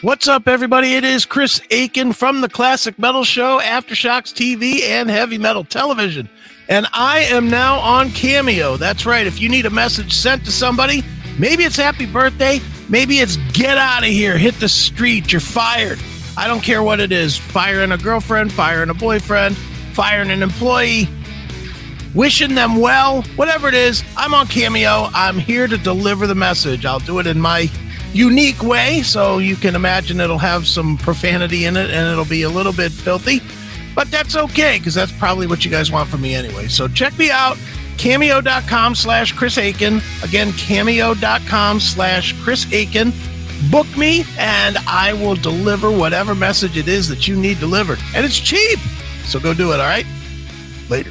What's up, everybody? It is Chris Akin from the Classic Metal Show, Aftershocks TV, and Heavy Metal Television. And I am now on Cameo. That's right. If you need a message sent to somebody, maybe it's happy birthday, maybe it's get out of here, hit the street, you're fired. I don't care what it is firing a girlfriend, firing a boyfriend, firing an employee, wishing them well, whatever it is. I'm on Cameo. I'm here to deliver the message. I'll do it in my unique way. So you can imagine it'll have some profanity in it and it'll be a little bit filthy. But that's okay because that's probably what you guys want from me anyway. So check me out. Cameo.com slash Chris Akin. Again, cameo.com slash Chris Akin. Book me and I will deliver whatever message it is that you need delivered. And it's cheap. So go do it. All right. Later.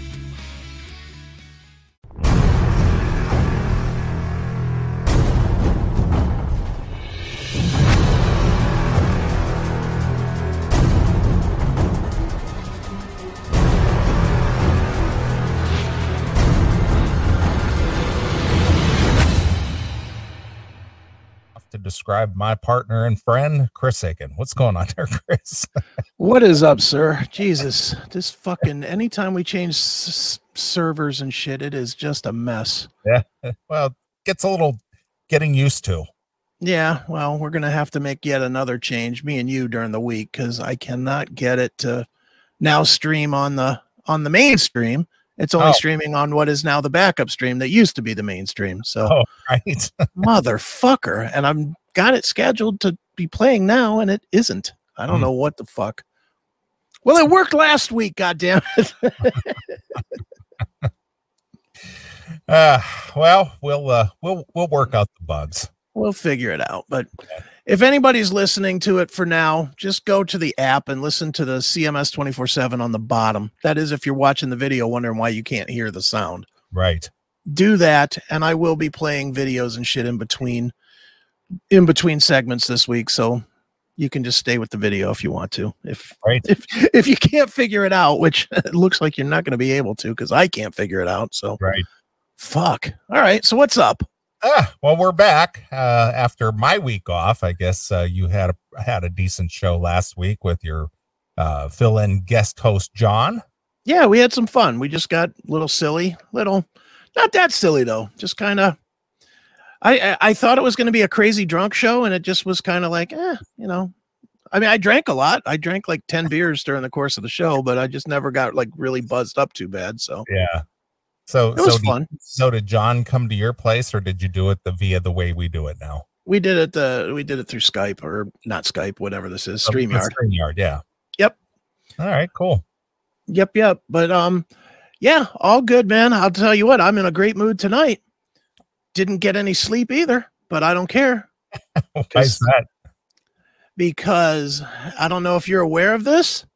Describe my partner and friend, Chris Akin. What's going on there, Chris? What is up, sir? Jesus, this fucking anytime we change s- servers and shit, it is just a mess. yeah. Well, gets a little getting used to. Yeah, well, we're gonna have to make yet another change, me and you, during the week, because I cannot get it to now stream on the on the mainstream. It's only Oh. streaming on what is now the backup stream that used to be the mainstream. So Oh, right. motherfucker, and I'm got it scheduled to be playing now, and it isn't. I don't Hmm. know what the fuck. Well, it worked last week. God damn it. Uh, well, we'll uh, we'll we'll work out the bugs. We'll figure it out. But if anybody's listening to it for now, just go to the app and listen to the CMS 24 7 on the bottom. That is, if you're watching the video wondering why you can't hear the sound. Right. Do that, and I will be playing videos and shit in between in between segments this week. So you can just stay with the video if you want to. If Right. if if you can't figure it out, which it looks like you're not going to be able to because I can't figure it out. So Right. fuck. All right. So what's up? Ah, well, we're back uh, after my week off. I guess uh, you had a had a decent show last week with your uh, fill-in guest host John. yeah, we had some fun. We just got a little silly, little, not that silly though. Just kind of. I, I thought it was going to be a crazy drunk show, and it just was kind of like, eh, you know. I mean, I drank a lot. I drank like ten beers during the course of the show, but I just never got like really buzzed up too bad. So Yeah. So it was so did, fun. so did John come to your place, or did you do it the via the way we do it now? We did it. Uh, we did it through Skype or not Skype, whatever this is, Uh, Streamyard. Streamyard, yeah. Yep. All right, cool. Yep, yep. But um, yeah, all good, man. I'll tell you what, I'm in a great mood tonight. Didn't get any sleep either, but I don't care. Why is Because- that? because I don't know if you're aware of this,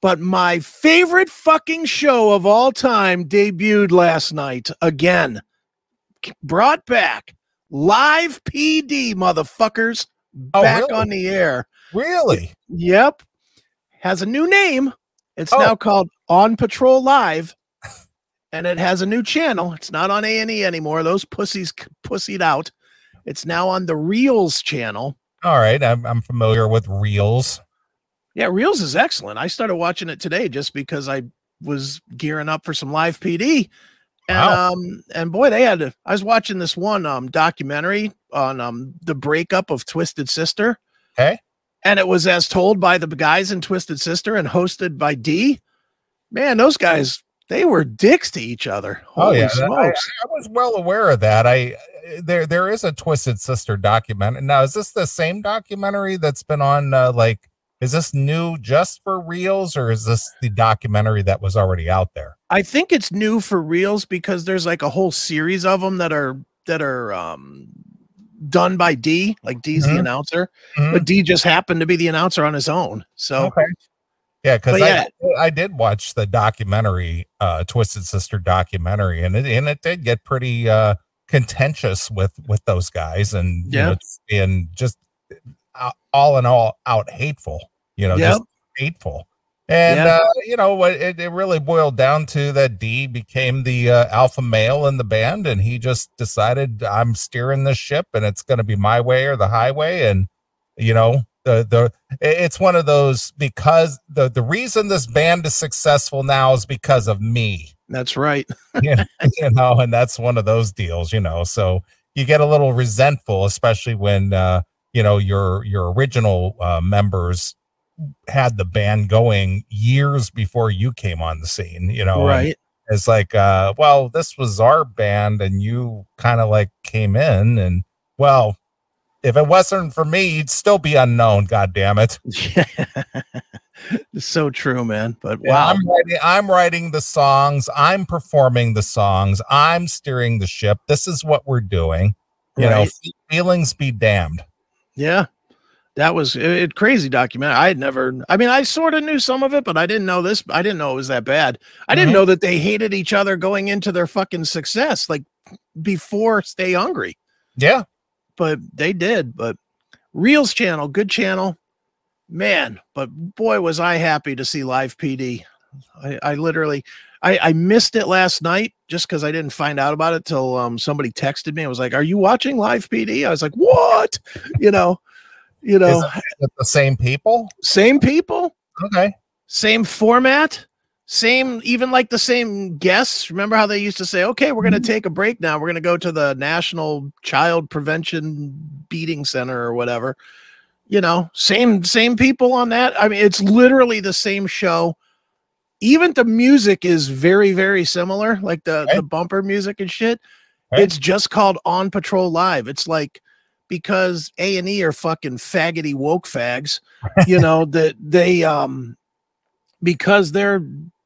but my favorite fucking show of all time debuted last night again. Brought back live PD, motherfuckers, Oh, back really? on the air. Really? Yep. Has a new name. It's Oh. now called On Patrol Live. And it has a new channel. It's not on A&E anymore. Those pussies pussied out. It's now on the Reelz channel. All right. I'm, I'm familiar with Reelz. Yeah, Reelz is excellent. I started watching it today just because I was gearing up for some live PD. And Wow. um and boy, they had I was watching this one um documentary on um the breakup of Twisted Sister. Okay. And it was as told by the guys in Twisted Sister and hosted by Dee. Man, those guys, they were dicks to each other. Oh yeah, that- I. I was well aware of that. I there there is a Twisted Sister documentary. Now, is this the same documentary that's been on? Uh, like, is this new just for Reelz, or is this the documentary that was already out there? I think it's new for Reelz because there's like a whole series of them that are that are um done by Dee, like Dee's the Mhm. announcer, Mhm. but Dee just happened to be the announcer on his own. So Okay. Yeah, because yeah. I I did watch the documentary, uh, Twisted Sister documentary, and it and it did get pretty uh contentious with with those guys, and you Yeah. know, just just uh, all in all out hateful, you know, Yep. just hateful. And Yeah. uh, you know what? It, it really boiled down to that Dee became the uh, alpha male in the band, and he just decided I'm steering this ship, and it's going to be my way or the highway. And you know, the the it's one of those because the the reason this band is successful now is because of me That's right. you know, you know and that's one of those deals you know so you get a little resentful especially when uh you know your your original uh members had the band going years before you came on the scene you know and right. it's like uh well this was our band and you kind of like came in and well if it wasn't for me you'd still be unknown god damn it so true, man. But wow. I'm writing, I'm writing the songs i'm performing the songs i'm steering the ship this is what we're doing you know Right. fe- feelings be damned Yeah. That was a it, crazy documentary. I had never, I mean, I sort of knew some of it, but I didn't know this. I didn't know it was that bad. I didn't Mhm. know that they hated each other going into their fucking success, like before Stay Hungry, yeah but they did. But Reelz channel, good channel, man. But boy, was I happy to see Live PD. I, I literally, I, I missed it last night just because I didn't find out about it till um, somebody texted me. I was like, "Are you watching Live PD?" I was like, "What?" You know, you know, the same people same people, okay same format, same even like the same guests. Remember how they used to say, "Okay, we're going to take a break now. We're going to go to the National Child Prevention Beating Center or whatever." You know, same same people on that. I mean, it's literally the same show. Even the music is very very similar, like the Okay. the bumper music and shit. Okay. It's just called On Patrol Live. It's like because A and E are fucking faggoty woke fags, you know that they um because they're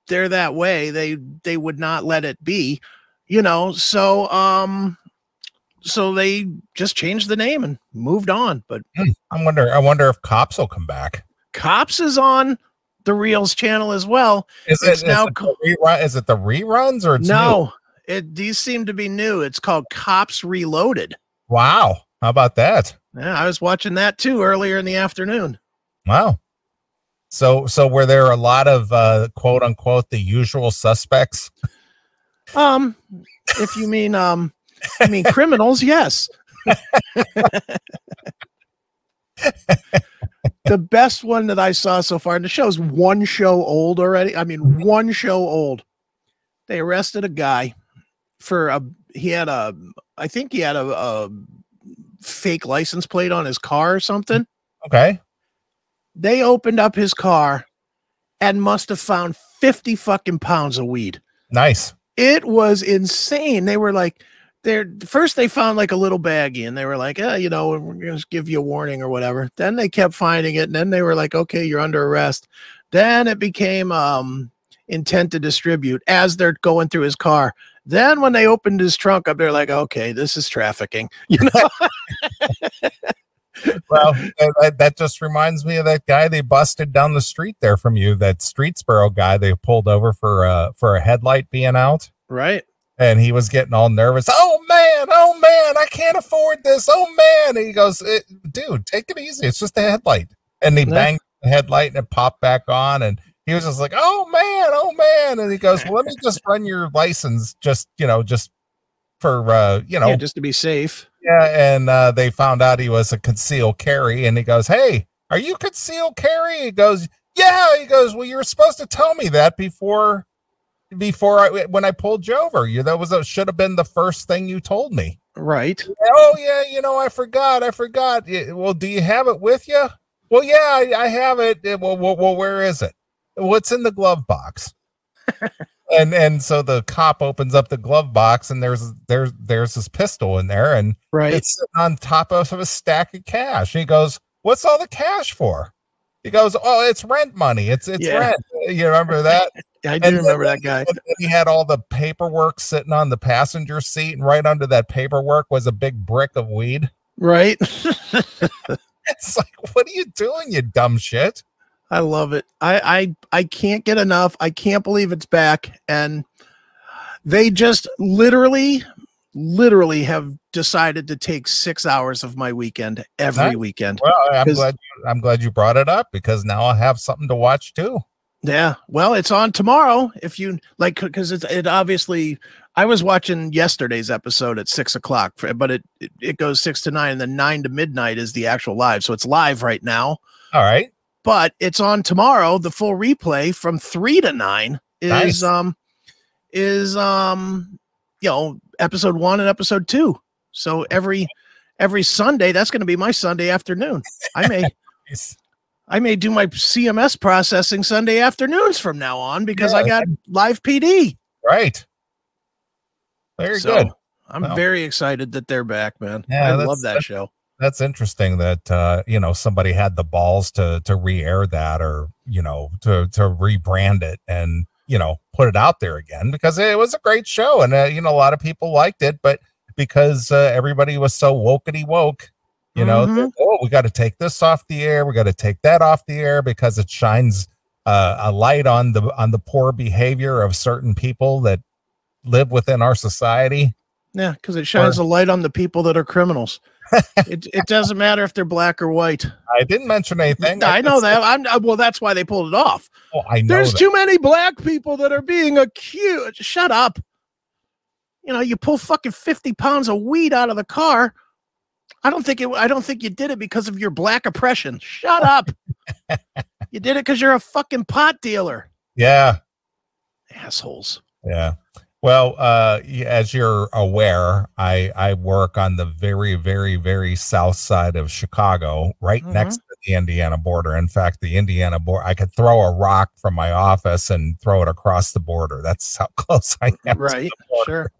they're that way they they would not let it be, you know. So um so they just changed the name and moved on. But i wonder i wonder if cops will come back Cops is on the Reelz channel as well. is It's it, now is, it co- the rerun, is it the reruns or it's new? no, it these seem to be new. It's called Cops Reloaded. wow how about that Yeah, I was watching that too earlier in the afternoon. Wow. So so were there a lot of uh quote unquote the usual suspects? Um, if you mean um, I mean criminals, yes. the best one that I saw so far, and the show's one show old already. I mean, Mhm. one show old. They arrested a guy for a he had a I think he had a, a fake license plate on his car or something. Okay. They opened up his car and must have found 50 fucking pounds of weed. Nice. it was insane. They were like, they're first they found like a little baggie and they were like, eh, you know, we're gonna give you a warning or whatever. Then they kept finding it, and then they were like, okay, you're under arrest. Then it became um intent to distribute as they're going through his car. Then when they opened his trunk up, they're like, okay, this is trafficking. You know, Well, that- that, just reminds me of that guy they busted down the street there from you, that Streetsboro guy they pulled over for uh for a headlight being out. right? And he was getting all nervous. Oh man, oh man, I can't afford this. Oh man. And he goes, "Eh, dude, take it easy. It's just a headlight. And he Yeah. banged the headlight and it popped back on. And he was just like, oh man, oh man. And he goes, well, let me just run your license, just you know, just for uh, you know, yeah, just to be safe. Yeah. And uh, they found out he was a concealed carry, and he goes, Hey, are you concealed carry? He goes, Yeah. He goes, Well, you were supposed to tell me that before before I when I pulled you over. You that was a, should have been the first thing you told me. Right. Oh yeah, you know, I forgot. I forgot. Well, do you have it with you? Well, yeah, I, I have it. Well, well, well, where is it? What's in the glove box? and and so the cop opens up the glove box, and there's there's there's this pistol in there, and Right. it's on top of a stack of cash. He goes, "What's all the cash for?" He goes, "Oh, it's rent money. It's it's Yeah. rent." Uh, you remember that? I do and- remember that guy. He had all the paperwork sitting on the passenger seat, and right under that paperwork was a big brick of weed. Right. It's like, what are you doing, you dumb shit? I love it. I I I can't get enough. I can't believe it's back and they just literally literally have decided to take 6 hours of my weekend every Nice. weekend. Well, I'm glad you, I'm glad you brought it up because now I'll have something to watch too. Yeah. Well, it's on tomorrow if you like cuz it's it obviously I was watching yesterday's episode at six o'clock, but it, it it goes six to nine, and then nine to midnight is the actual live. So it's live right now, All right. But it's on tomorrow. The full replay from three to nine is Nice. um is um you know episode one and episode two. So every every Sunday, that's going to be my Sunday afternoon. I may Nice. I may do my CMS processing Sunday afternoons from now on because I got live PD. Right. Very So, good. I'm Well. very excited that they're back, man. Yeah, I love that show. That's interesting that uh, you know somebody had the balls to to re-air that or you know to to rebrand it and you know put it out there again because it was a great show and uh, you know a lot of people liked it but because uh, everybody was so wokety woke you know Mhm. oh we got to take this off the air we got to take that off the air because it shines uh, a light on the on the poor behavior of certain people that live within our society Yeah, because it shines a light on the people that are criminals. It it doesn't matter if they're black or white. i didn't mention anything I know that. I'm uh, well. That's why they pulled it off. oh, i know There's that. too many black people that are being accused. Shut up. You know, you pull fucking fifty pounds of weed out of the car. I don't think it. I don't think you did it because of your black oppression. Shut up. you did it because you're a fucking pot dealer. yeah Assholes. Yeah. Well, uh, as you're aware, I I work on the very, very, very south side of Chicago, right Mhm. next to the Indiana border. In fact, the Indiana border, I could throw a rock from my office and throw it across the border. That's how close I am. Right. Sure.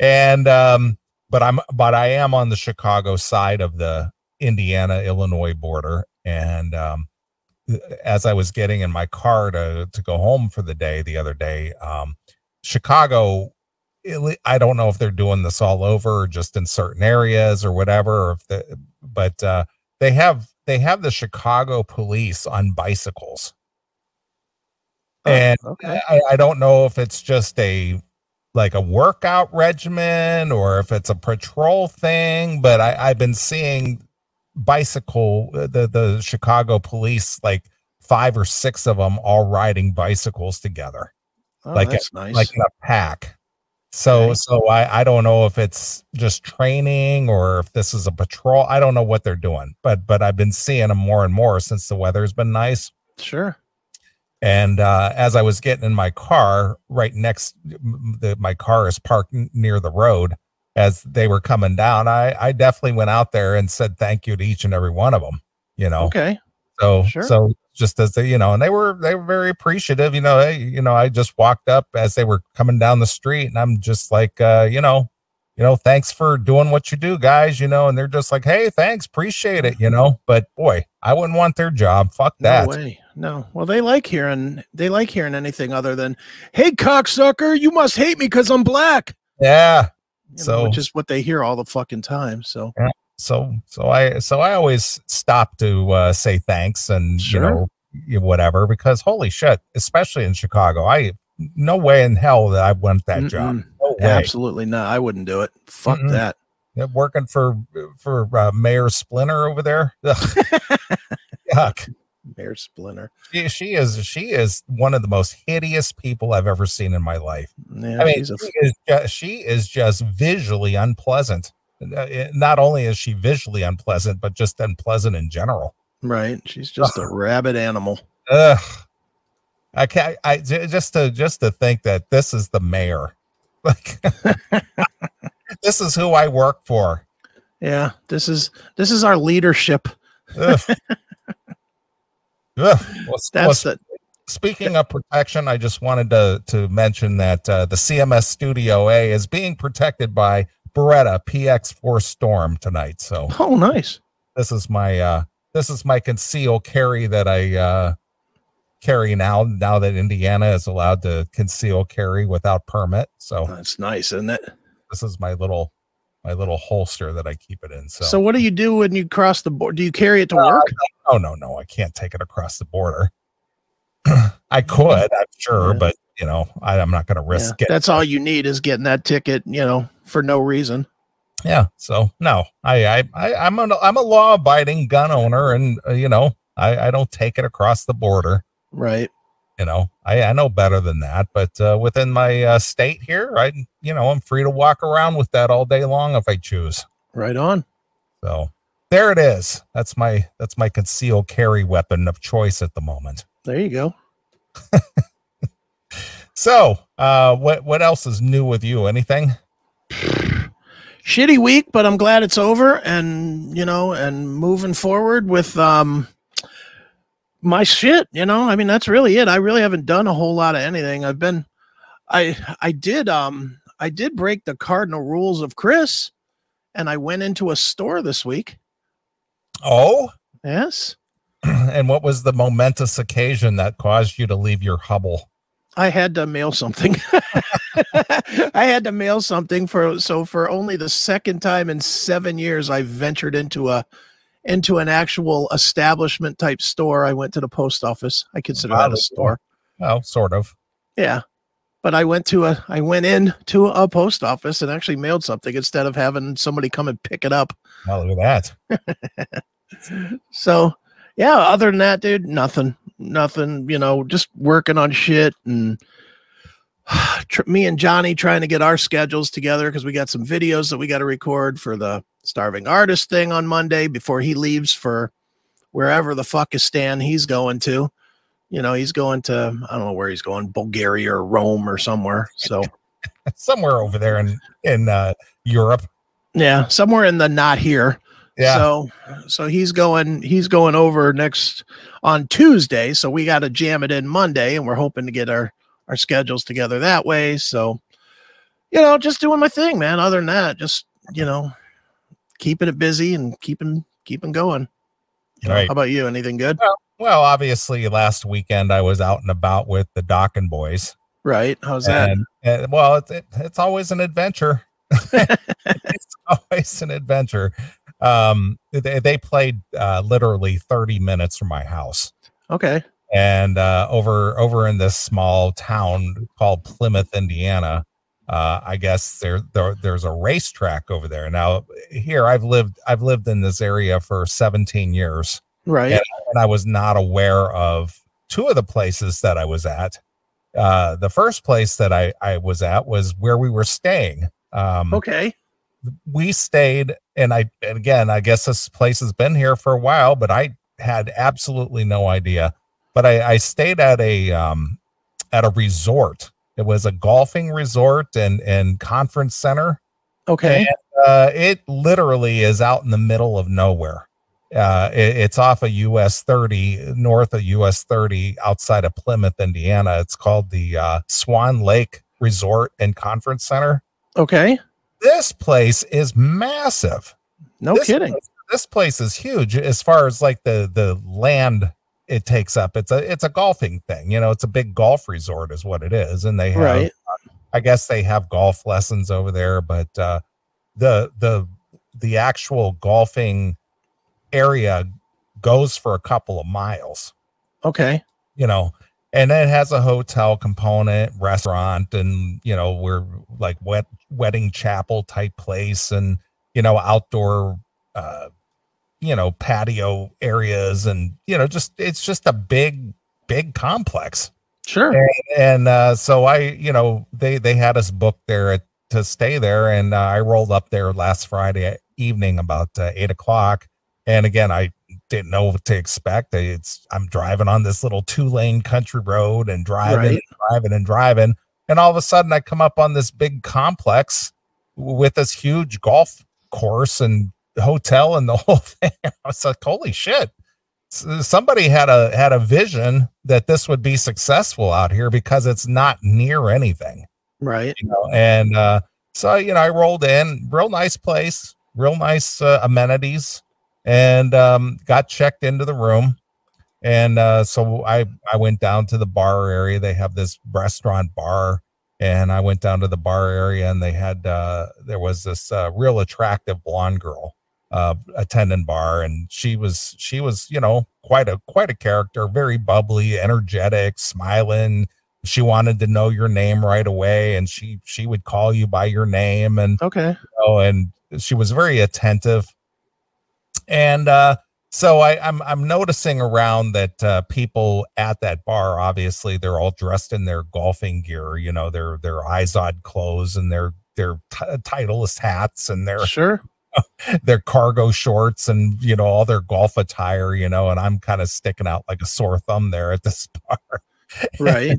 And um, but I'm but I am on the Chicago side of the Indiana Illinois border, and um, as I was getting in my car to to go home for the day the other day, um, Chicago. I don't know if they're doing this all over or just in certain areas or whatever, or if the, but uh, they have they have the Chicago police on bicycles. Oh, And okay. I, I don't know if it's just a like a workout regimen or if it's a patrol thing, but I, I've been seeing bicycle uh, the the Chicago police like five or six of them all riding bicycles together Oh, like that's nice. like in a pack. So so I I don't know if it's just training or if this is a patrol. I don't know what they're doing, but but I've been seeing them more and more since the weather's been nice. sure. And uh, as I was getting in my car, right next, the, my car is parked near the road. As they were coming down, I I definitely went out there and said thank you to each and every one of them. You know, Okay. so Sure. so just as they, you know, and they were they were very appreciative. You know, hey, you know, I just walked up as they were coming down the street, and I'm just like, uh, you know, you know, thanks for doing what you do, guys. You know, and they're just like, hey, thanks, appreciate it. You know, but boy, I wouldn't want their job. Fuck that. No way. No. Well, they like hearing they like hearing anything other than, "Hey, cocksucker, you must hate me because I'm black." Yeah. You know, So- which is what they hear all the fucking time. So so so i so i always stop to uh say thanks and Sure. you know whatever because holy shit especially in chicago i no way in hell that i want that job Mm-mm. no absolutely not. I wouldn't do it. Fuck Mm-mm. that. Yeah, working for for uh, mayor splinter over there. Yuck. Mayor Splinter. She, she is she is one of the most hideous people i've ever seen in my life Yeah, i mean a, she is, just, she is just visually unpleasant not only is she visually unpleasant but just unpleasant in general right. She's just a rabid animal. Ugh. I can't. I just to just to think that this is the mayor. Like, this is who I work for. Yeah, this is this is our leadership. Ugh. Ugh. Well, s- well, That's the speaking of protection, I just wanted to to mention that uh, the CMS Studio A is being protected by Beretta PX4 Storm tonight. So oh nice. this is my uh, this is my conceal carry that I uh, carry now. Now that Indiana is allowed to conceal carry without permit, so That's nice, isn't it? this is my little my little holster that I keep it in. So, So, what do you do when you cross the board? Do you carry it to Uh, work? oh no, no, I can't take it across the border. I could, I'm sure, Yeah. but you know, I, I'm not going to Yeah, risk it. that's all you need is getting that ticket, you know, for no reason. Yeah. So no, I, I, I I'm a, I'm a law abiding gun owner, and uh, you know, I, I don't take it across the border. Right. You know, I, I know better than that, but uh, within my uh, state here, I, you know, I'm free to walk around with that all day long if I choose. Right on. So there it is. That's my that's my concealed carry weapon of choice at the moment. There you go. So, uh, what what else is new with you? Anything? Shitty week, but I'm glad it's over, and you know, and moving forward with um my shit. You know, I mean, that's really it. I really haven't done a whole lot of anything. I've been, I I did um I did break the cardinal rules of Chris, and I went into a store this week. Oh, Yes. and what was the momentous occasion that caused you to leave your hubble? I had to mail something. I had to mail something for so for only the second time in 7 years I ventured into a into an actual establishment type store. I went to the post office. I consider that a store. Well, sort of. Yeah. But I went to a I went in to a post office and actually mailed something instead of having somebody come and pick it up. Well, look at that. So, yeah, other than that, dude, nothing. Nothing, you know, just working on shit and me and Johnny trying to get our schedules together because we got some videos that we got to record for the starving artist thing on Monday before he leaves for wherever the fuck is Stan he's going to. You know, he's going to I don't know where he's going, Bulgaria or Rome or somewhere. So Somewhere over there in in uh, Europe. yeah, somewhere in the not here. Yeah. So so he's going he's going over next on Tuesday. So we got to jam it in Monday, and we're hoping to get our our schedules together that way. So you know, just doing my thing, man. Other than that, just you know, keeping it busy and keeping keeping going. You know, Right. How about you? Anything good? Well, obviously, last weekend I was out and about with the Dokken boys. Right? How's that? And, and well, it's it, it's always an adventure. it's always an adventure. Um, they, they played uh, literally 30 minutes from my house, Okay. and uh, over over in this small town called Plymouth, Indiana. Uh, I guess there, there there's a racetrack over there. Now here I've lived I've lived in this area for 17 years Right. Yeah. and I was not aware of two of the places that I was at. Uh, the first place that I, I was at was where we were staying. Um, Okay. We stayed, and I, and again, I guess this place has been here for a while, but I had absolutely no idea. But I, I stayed at a, um, at a resort. It was a golfing resort and, and conference center Okay. uh, it literally is out in the middle of nowhere. Uh, it- it's off of US 30, north of US 30, outside of Plymouth, Indiana. It's called the uh, Swan Lake Resort and Conference Center. Okay. This place is massive. No This kidding. place- this place is huge as far as like the the land it takes up. It's a it's a golfing thing. You know, it's a big golf resort, is what it is, and they have Right. I guess they have golf lessons over there, but uh, the the the actual golfing area goes for a couple of miles, Okay. you know, and it has a hotel component, restaurant, and you know we're like wet wedding chapel type place, and you know outdoor, uh, you know patio areas, and you know just it's just a big big complex Sure. and uh, so I, you know, they they had us booked there at, to stay there, and uh, I rolled up there last Friday evening about uh, eight o'clock. And again, I didn't know what to expect. It's I'm driving on this little two lane country road and driving, Right. and driving, and driving, and all of a sudden I come up on this big complex with this huge golf course and hotel and the whole thing. I was like, holy shit somebody had a had a vision that this would be successful out here because it's not near anything Right. you know and uh so you know i rolled in real nice place real nice uh, amenities and um got checked into the room and uh so i i went down to the bar area they have this restaurant bar and i went down to the bar area and they had uh there was this uh, real attractive blonde girl uh attendant bar and she was she was you know quite a quite a character very bubbly energetic smiling she wanted to know your name right away and she she would call you by your name and Okay. know, and she was very attentive. And uh, so I, I'm I'm noticing around that uh, people at that bar, obviously, they're all dressed in their golfing gear. You know, their their Izod clothes and their their t- Titleist hats and their Sure. their cargo shorts and you know all their golf attire. You know, and I'm kind of sticking out like a sore thumb there at this bar. Right.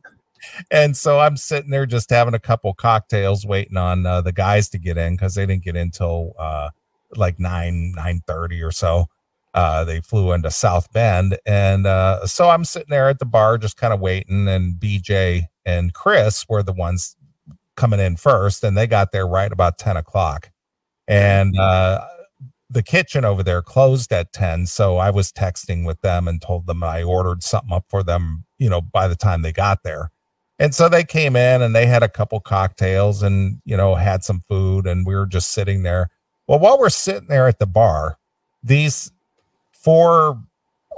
and so I'm sitting there just having a couple cocktails, waiting on uh, the guys to get in because they didn't get in till uh, like nine nine thirty or so. Uh, they flew into South Bend, and uh, so I'm sitting there at the bar, just kind of waiting. And BJ and Chris were the ones coming in first, and they got there right about ten o'clock. And uh, the kitchen over there closed at 10 so i was texting with them and told them i ordered something up for them you know by the time they got there and so they came in and they had a couple cocktails and you know had some food and we were just sitting there well while we're sitting there at the bar these four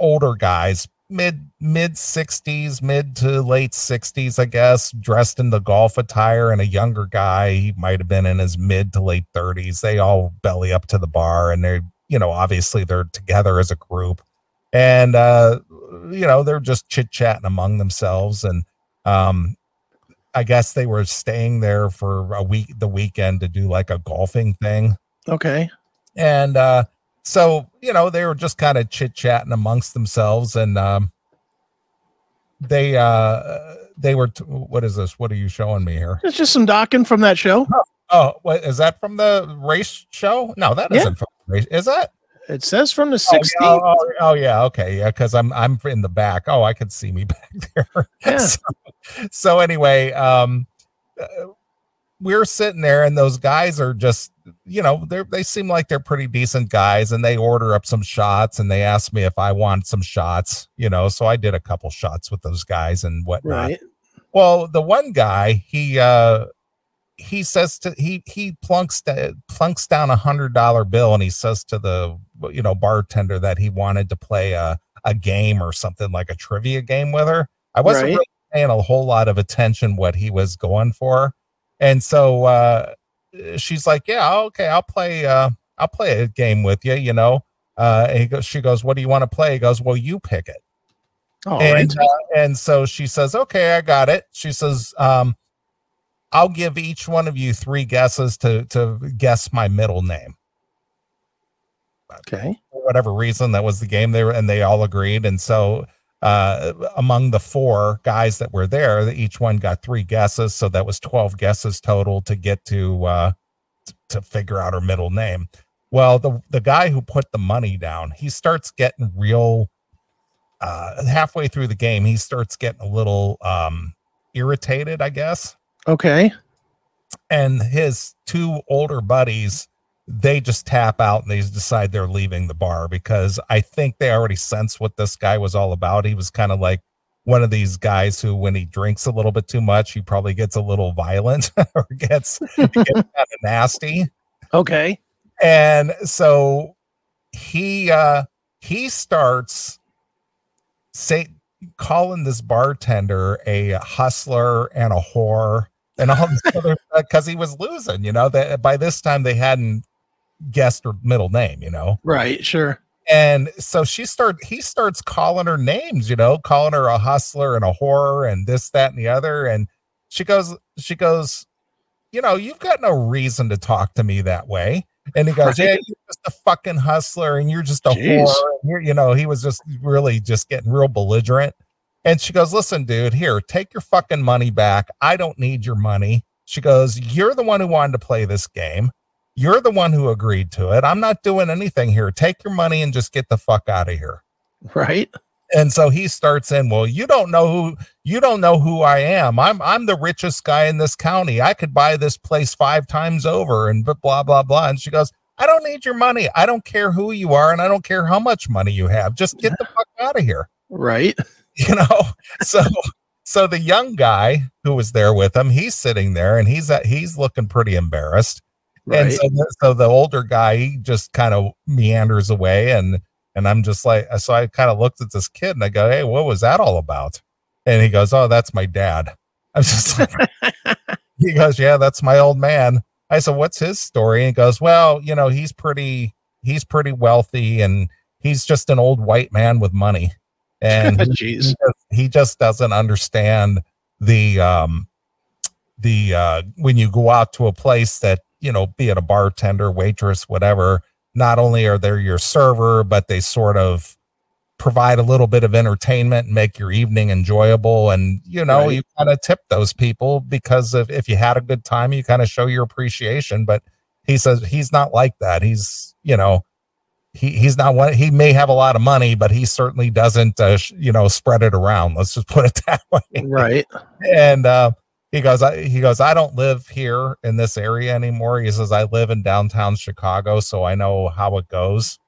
older guys mid mid 60s mid to late 60s i guess dressed in the golf attire and a younger guy he might have been in his mid to late 30s they all belly up to the bar and they're you know obviously they're together as a group. And uh you know they're just chit-chatting among themselves and um i guess they were staying there for a week the weekend to do like a golfing thing Okay. and uh so you know they were just kind of chit chatting amongst themselves and um they uh they were t- what is this what are you showing me here It's just some Dokken from that show. oh what is that from the race show no that Yeah. isn't from the race is that It says from the oh, 16th. yeah, oh, oh, yeah okay yeah because i'm i'm in the back oh i could see me back there Yeah. so, so anyway um uh, we're sitting there and those guys are just you know they they seem like they're pretty decent guys and they order up some shots and they ask me if i want some shots you know so i did a couple shots with those guys and whatnot Right. well the one guy he uh he says to he he plunks plunks down a hundred dollar bill and he says to the you know bartender that he wanted to play a a game or something like a trivia game with her i wasn't Right. really paying a whole lot of attention what he was going for and so uh she's like yeah okay i'll play uh i'll play a game with you you know. Uh and he goes she goes what do you want to play? He goes well you pick it. All right. and uh, and so she says okay i got it. She says um i'll give each one of you three guesses to to guess my middle name. Okay. for whatever reason that was the game they were and they all agreed. And so uh among the four guys that were there each one got three guesses. So that was 12 guesses total to get to uh to figure out her middle name. Well the the guy who put the money down he starts getting real uh halfway through the game he starts getting a little um irritated i guess. Okay. and his two older buddies they just tap out and they decide they're leaving the bar because i think they already sense what this guy was all about he was kind of like one of these guys who when he drinks a little bit too much he probably gets a little violent or gets, gets kind of nasty Okay. and so he uh he starts say calling this bartender a hustler and a whore and all this other because he was losing you know that by this time they hadn't guessed her middle name you know Right. Sure. and so she start he starts calling her names you know calling her a hustler and a whore and this that and the other and she goes she goes you know you've got no reason to talk to me that way and he goes Right. yeah you're just a fucking hustler and you're just a Jeez. whore you know he was just really just getting real belligerent and she goes listen dude here take your fucking money back i don't need your money she goes you're the one who wanted to play this game you're the one who agreed to it. I'm not doing anything here. Take your money and just get the fuck out of here. Right. And so he starts in, well, you don't know who you don't know who I am. I'm I'm the richest guy in this county. I could buy this place five times over and blah blah blah blah. And she goes, I don't need your money. I don't care who you are and I don't care how much money you have. Just get the fuck out of here. Right. You know? So so the young guy who was there with him, he's sitting there and he's at, he's looking pretty embarrassed. And so, the, so the older guy, he just kind of meanders away, and and I'm just like, so I kind of looked at this kid and I go, hey, what was that all about? And he goes, oh, that's my dad. I'm just like, he goes, yeah, that's my old man. I said, what's his story? And he goes, well, you know, he's pretty, he's pretty wealthy, and he's just an old white man with money, and he just, he just doesn't understand the um the uh when you go out to a place that you know be it a bartender waitress whatever not only are they your server but they sort of provide a little bit of entertainment and make your evening enjoyable. And you know Right. you kind of tip those people because of if you had a good time you kind of show your appreciation. But he says he's not like that. He's you know he, he's not one he may have a lot of money but he certainly doesn't uh, sh- you know spread it around. Let's just put it that way. Right. and uh, he goes, I, he goes, I don't live here in this area anymore. He says, I live in downtown Chicago, so I know how it goes.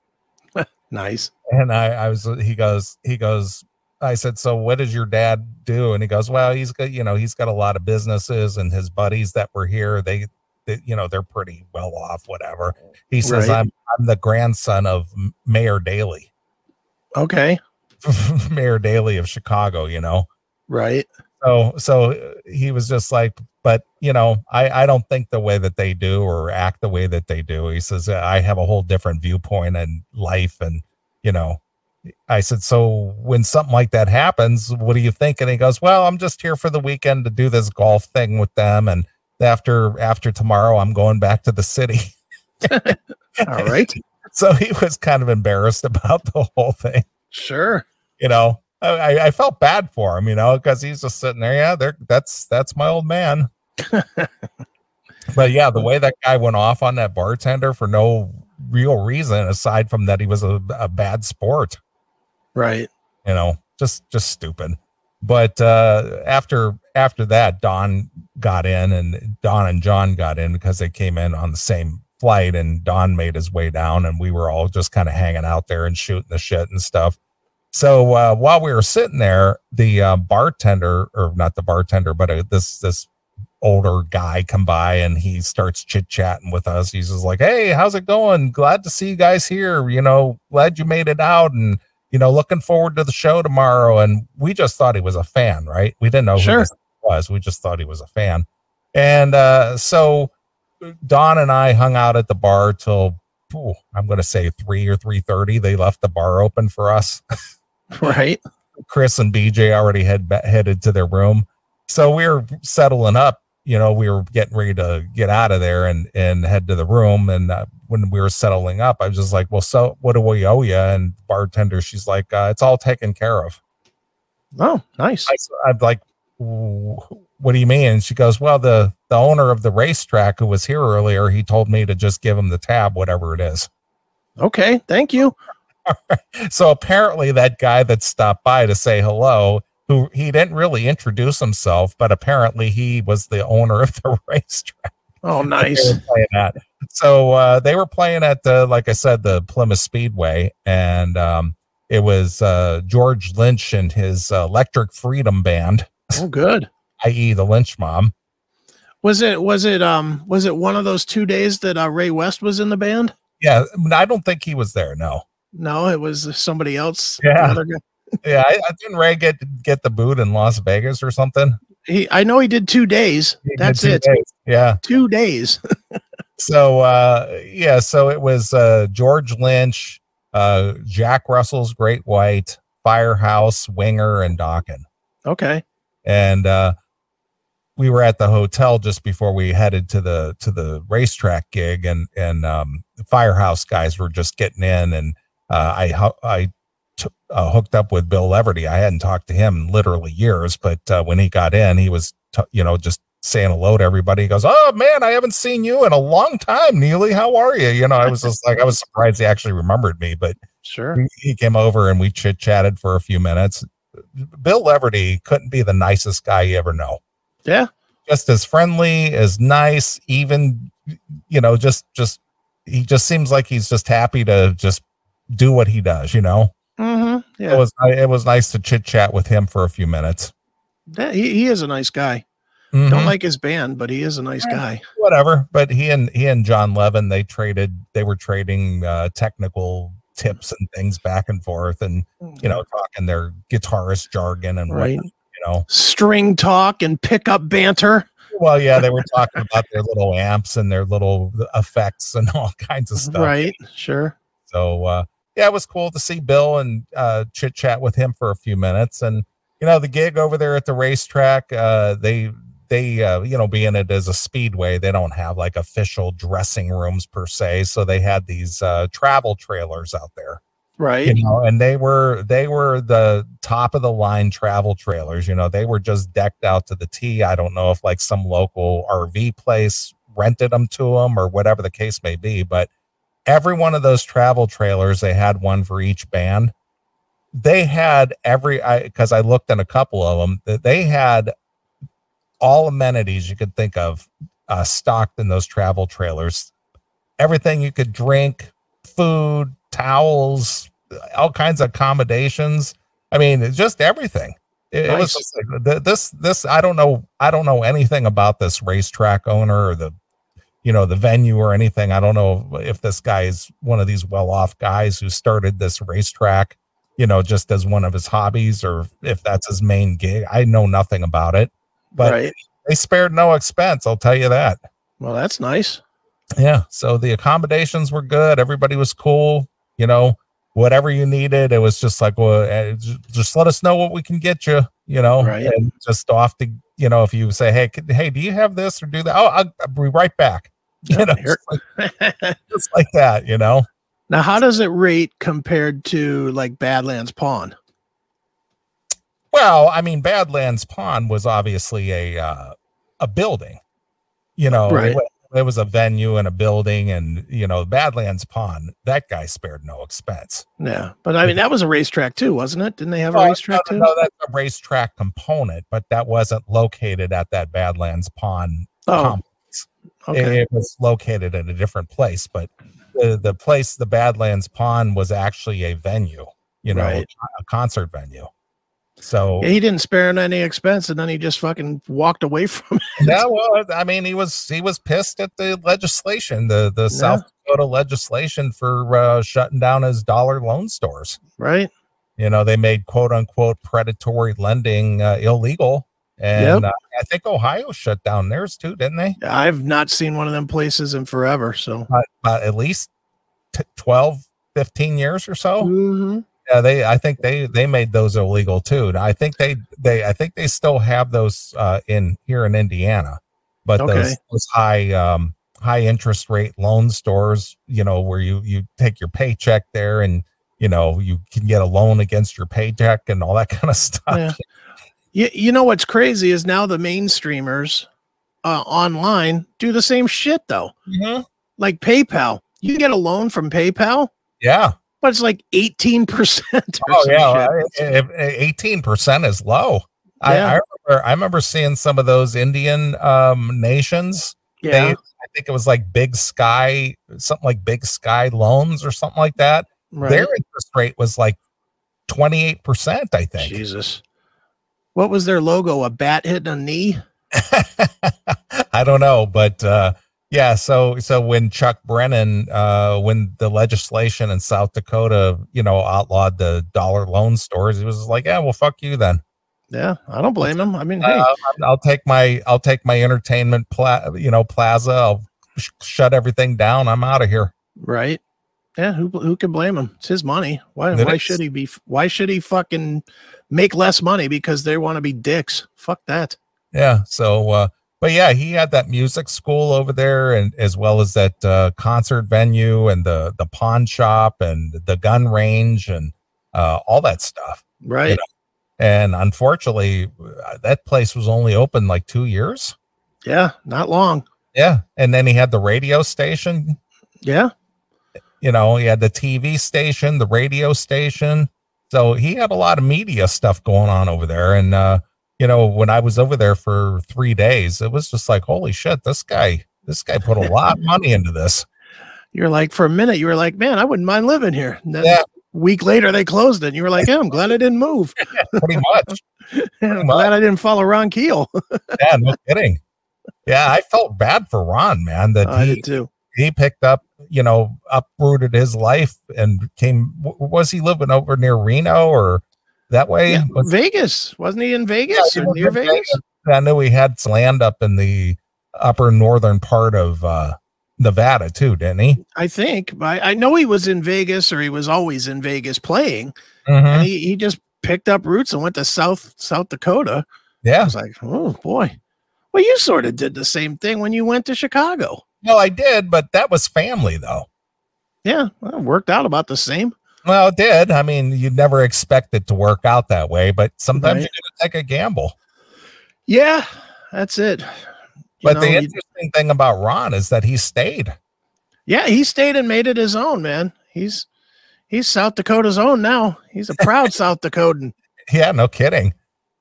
Nice. And I, I was, he goes, he goes, I said, so what does your dad do? And he goes, well, he's got, you know, he's got a lot of businesses, and his buddies that were here, they, they you know, they're pretty well off, whatever. He says, Right. I'm, I'm the grandson of Mayor Daley, Okay. Mayor Daley of Chicago, you know. Right. So so uh, he was just like but you know i i don't think the way that they do or act the way that they do. He says i have a whole different viewpoint in life and you know. I said so when something like that happens what do you think? And he goes well i'm just here for the weekend to do this golf thing with them and after after tomorrow i'm going back to the city. All right. so he was kind of embarrassed about the whole thing. Sure. you know I, I felt bad for him, you know, because he's just sitting there. Yeah, there. That's that's my old man. but yeah, the way that guy went off on that bartender for no real reason aside from that he was a, a bad sport, Right. you know, just just stupid. But uh, after after that, Don got in, and Don and John got in because they came in on the same flight, and Don made his way down, and we were all just kind of hanging out there and shooting the shit and stuff. So uh, while we were sitting there, the uh, bartender, or not the bartender, but uh, this this older guy come by and he starts chit chatting with us. He's just like, "Hey, how's it going? Glad to see you guys here. You know, glad you made it out, and you know, looking forward to the show tomorrow." And we just thought he was a fan, right? We didn't know Sure. who this was. We just thought he was a fan. And uh, so Don and I hung out at the bar till ooh, I'm going to say three or three thirty. They left the bar open for us. Right. Chris and BJ already had headed to their room. So we were settling up. You know, we were getting ready to get out of there and and head to the room. And uh, when we were settling up, I was just like, "Well, so what do we owe you?" And bartender, she's like, uh, "It's all taken care of." Oh, nice. I, am like, "What do you mean?" And she goes, "Well, the the owner of the racetrack who was here earlier, he told me to just give him the tab, whatever it is." Okay. Thank you. so apparently that guy that stopped by to say hello who he didn't really introduce himself but apparently he was the owner of the racetrack Oh, nice. so uh, they were playing at the like i said the plymouth speedway and um, it was uh, george lynch and his uh, electric freedom band Oh, good. i.e the Lynch Mob Was it was it um was it one of those two days that uh, Ray West was in the band? yeah i don't think he was there no No, it was somebody else. Yeah. The other guy. yeah I, I didn't ray get get the boot in las vegas or something He I know he did two days. He That's two it. days. yeah Two days. so uh yeah so it was uh george lynch uh jack russell's great white firehouse winger and Dokken Okay. and uh we were at the hotel just before we headed to the to the racetrack gig and and um the firehouse guys were just getting in and uh i i t- uh, hooked up with bill leverty i hadn't talked to him in literally years but uh, when he got in he was t- you know just saying hello to everybody he goes oh man i haven't seen you in a long time neely how are you you know i was just like i was surprised he actually remembered me but Sure. he- he came over and we chit chatted for a few minutes. Bill Leverty couldn't be the nicest guy you ever know. Yeah. Just as friendly, as nice, even you know, just just he just seems like he's just happy to just do what he does. You know, Mm-hmm. it was it was nice to chit chat with him for a few minutes. Yeah, he, he is a nice guy. Mhm. Don't like his band, but he is a nice guy. whatever. But he and he and Jon Levin they traded they were trading uh, technical tips and things back and forth, and you know talking their guitarist jargon and right. what you know. String talk and pickup banter. Well, yeah, they were talking about their little amps and their little effects and all kinds of stuff. Right. Sure. So, uh, yeah, it was cool to see Bill and uh, chit chat with him for a few minutes. And you know, the gig over there at the racetrack, uh, they they uh, you know being it as a speedway they don't have like official dressing rooms per se. So they had these uh, travel trailers out there. Right. You know and they were they were the top of the line travel trailers. You know they were just decked out to the t. I don't know if like some local rv place rented them to them or whatever the case may be but every one of those travel trailers they had one for each band they had every i because i looked in a couple of them they had all amenities you could think of uh, stocked in those travel trailers. Everything you could drink, food, towels, all kinds of accommodations. I mean, just everything. It, nice. it was like, this. This I don't know. I don't know anything about this racetrack owner or the, you know, the venue or anything. I don't know if this guy is one of these well-off guys who started this racetrack, you know, just as one of his hobbies, or if that's his main gig. I know nothing about it but right. they spared no expense. I'll tell you that. Well, that's nice. Yeah. So the accommodations were good. Everybody was cool. You know, whatever you needed, it was just like, well, eh, just let us know what we can get you. You know, right. and just off the, you know, if you say, hey, hey, do you have this or do that? Oh, I'll, I'll be right back. You know, just like, just like that. You know. Now, how does it rate compared to like Badlands Pawn? Well, I mean, Badlands Pawn was obviously a uh, a building. You know, right. it, was a venue and a building, and you know, Badlands Pawn. That guy spared no expense. Yeah, but I mean, that was a racetrack too, wasn't it? Didn't they have a racetrack no, too? No, that's a racetrack component, but that wasn't located at that Badlands Pawn. oh. complex. Okay. It, it was located at a different place, but the the place, the Badlands Pawn, was actually a venue. You know, right. a concert venue. So yeah, he didn't spare any expense, and then he just fucking walked away from it. Yeah, well, I mean, he was he was pissed at the legislation, the the yeah. South Dakota legislation for uh, shutting down his dollar loan stores. Right. You know, they made quote unquote predatory lending uh, illegal, and yep. uh, I think Ohio shut down theirs too, didn't they? I've not seen one of them places in forever. So at least t- 12, 15 years or so. Mm-hmm. Yeah, they. I think they they made those illegal too. I think they they. I think they still have those uh, in here in Indiana, but okay. those, those high um, high interest rate loan stores, you know, where you you take your paycheck there and you know you can get a loan against your paycheck and all that kind of stuff. Yeah. You, you know what's crazy is now the mainstreamers uh, online do the same shit though. Mm-hmm. Like PayPal, you can get a loan from PayPal. Yeah, but it's like 18%. Oh, yeah. 18% is low. Yeah. I, I, remember, I remember seeing some of those Indian um, nations. Yeah. They, I think it was like Big Sky, something like Big Sky loans or something like that. Right. Their interest rate was like 28%, I think. Jesus. What was their logo? A bat hitting a knee? I don't know, but uh, yeah, so so when Chuck Brennan, uh, when the legislation in South Dakota, you know, outlawed the dollar loan stores, he was like, "Yeah, well, fuck you then." Yeah, I don't blame him. I mean, hey. uh, I'll take my I'll take my entertainment, pla- you know, plaza. I'll sh- shut everything down. I'm out of here. Right. Yeah. Who who can blame him? It's his money. Why why should he be? Why should he fucking make less money because they want to be dicks? Fuck that. Yeah. So. uh but yeah, he had that music school over there, and as well as that uh, concert venue and the the pawn shop and the gun range and uh, all that stuff. Right. You know? And unfortunately, uh, that place was only open like two years. Yeah, not long. Yeah, and then he had the radio station. Yeah. You know, he had the TV station, the radio station. So he had a lot of media stuff going on over there, and uh, you know, when I was over there for three days, it was just like, holy shit, this guy, this guy put a lot of money into this. You're like, for a minute, you were like, man, I wouldn't mind living here. And then yeah. a week later, they closed it. And you were like, yeah, I'm glad I didn't move. Pretty much. Pretty I'm much. glad I didn't follow Ron Keel. yeah, no kidding. Yeah, I felt bad for Ron, man. That oh, he, I did too. He picked up, you know, uprooted his life and came. Was he living over near Reno or that way? Yeah, was, Vegas wasn't he in Vegas yeah, or near Vegas? Vegas? I knew he had land up in the upper northern part of uh, Nevada too, didn't he? I think. I, I know he was in Vegas or he was always in Vegas playing. Mhm. And he, he just picked up roots and went to South South Dakota. Yeah, I was like, oh boy. Well, you sort of did the same thing when you went to Chicago. Well, I did, but that was family though. Yeah, well, it worked out about the same. Well, it did. I mean, you never expect it to work out that way, but sometimes Right. you got to take a gamble. Yeah, that's it. You But the know, you- interesting thing about Ron is that he stayed. yeah, he stayed and made it his own, man. He's he's South Dakota's own now. He's a proud South Dakotan. Yeah, no kidding.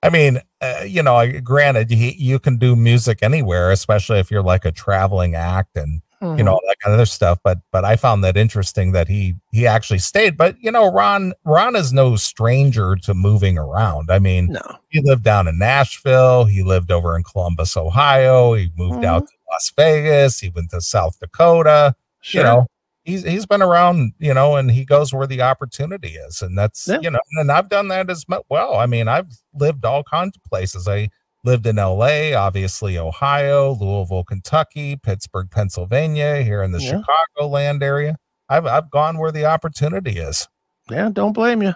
I mean, uh, you know, granted, he, you can do music anywhere, especially if you're like a traveling act and you know that kind of other stuff. But but I found that interesting that he he actually stayed. But you know, Ron Ron is no stranger to moving around. I mean, no. he lived down in Nashville. He lived over in Columbus, Ohio. He moved out to Las Vegas. He went to South Dakota. Sure. You know, he's he's been around. You know, and he goes where the opportunity is, and that's Yeah. you know, and I've done that as well. I mean, I've lived all kinds of places. I lived in L.A., obviously Ohio, Louisville, Kentucky, Pittsburgh, Pennsylvania, here in the Yeah. Chicagoland area. I've I've gone where the opportunity is. yeah, don't blame you.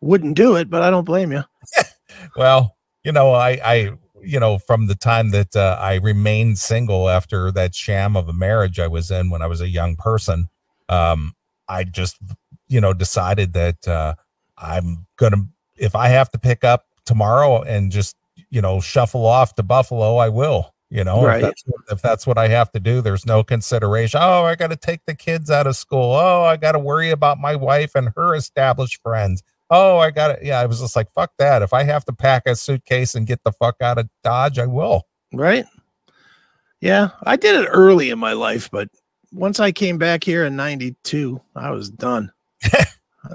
Wouldn't do it, but I don't blame you. Well, you know, I, I, you know, from the time that uh, I remained single after that sham of a marriage I was in when I was a young person, um, I just, you know, decided that uh, I'm gonna, if I have to pick up tomorrow and just, you know, shuffle off to Buffalo, I will. You know, Right. if, that's, what- if that's what I have to do, there's no consideration. Oh, I got to take the kids out of school. Oh, I got to worry about my wife and her established friends oh, I got it. Yeah, I was just like, fuck that. If I have to pack a suitcase and get the fuck out of Dodge, I will. Right? Yeah, I did it early in my life, but once I came back here in 92, I was done. I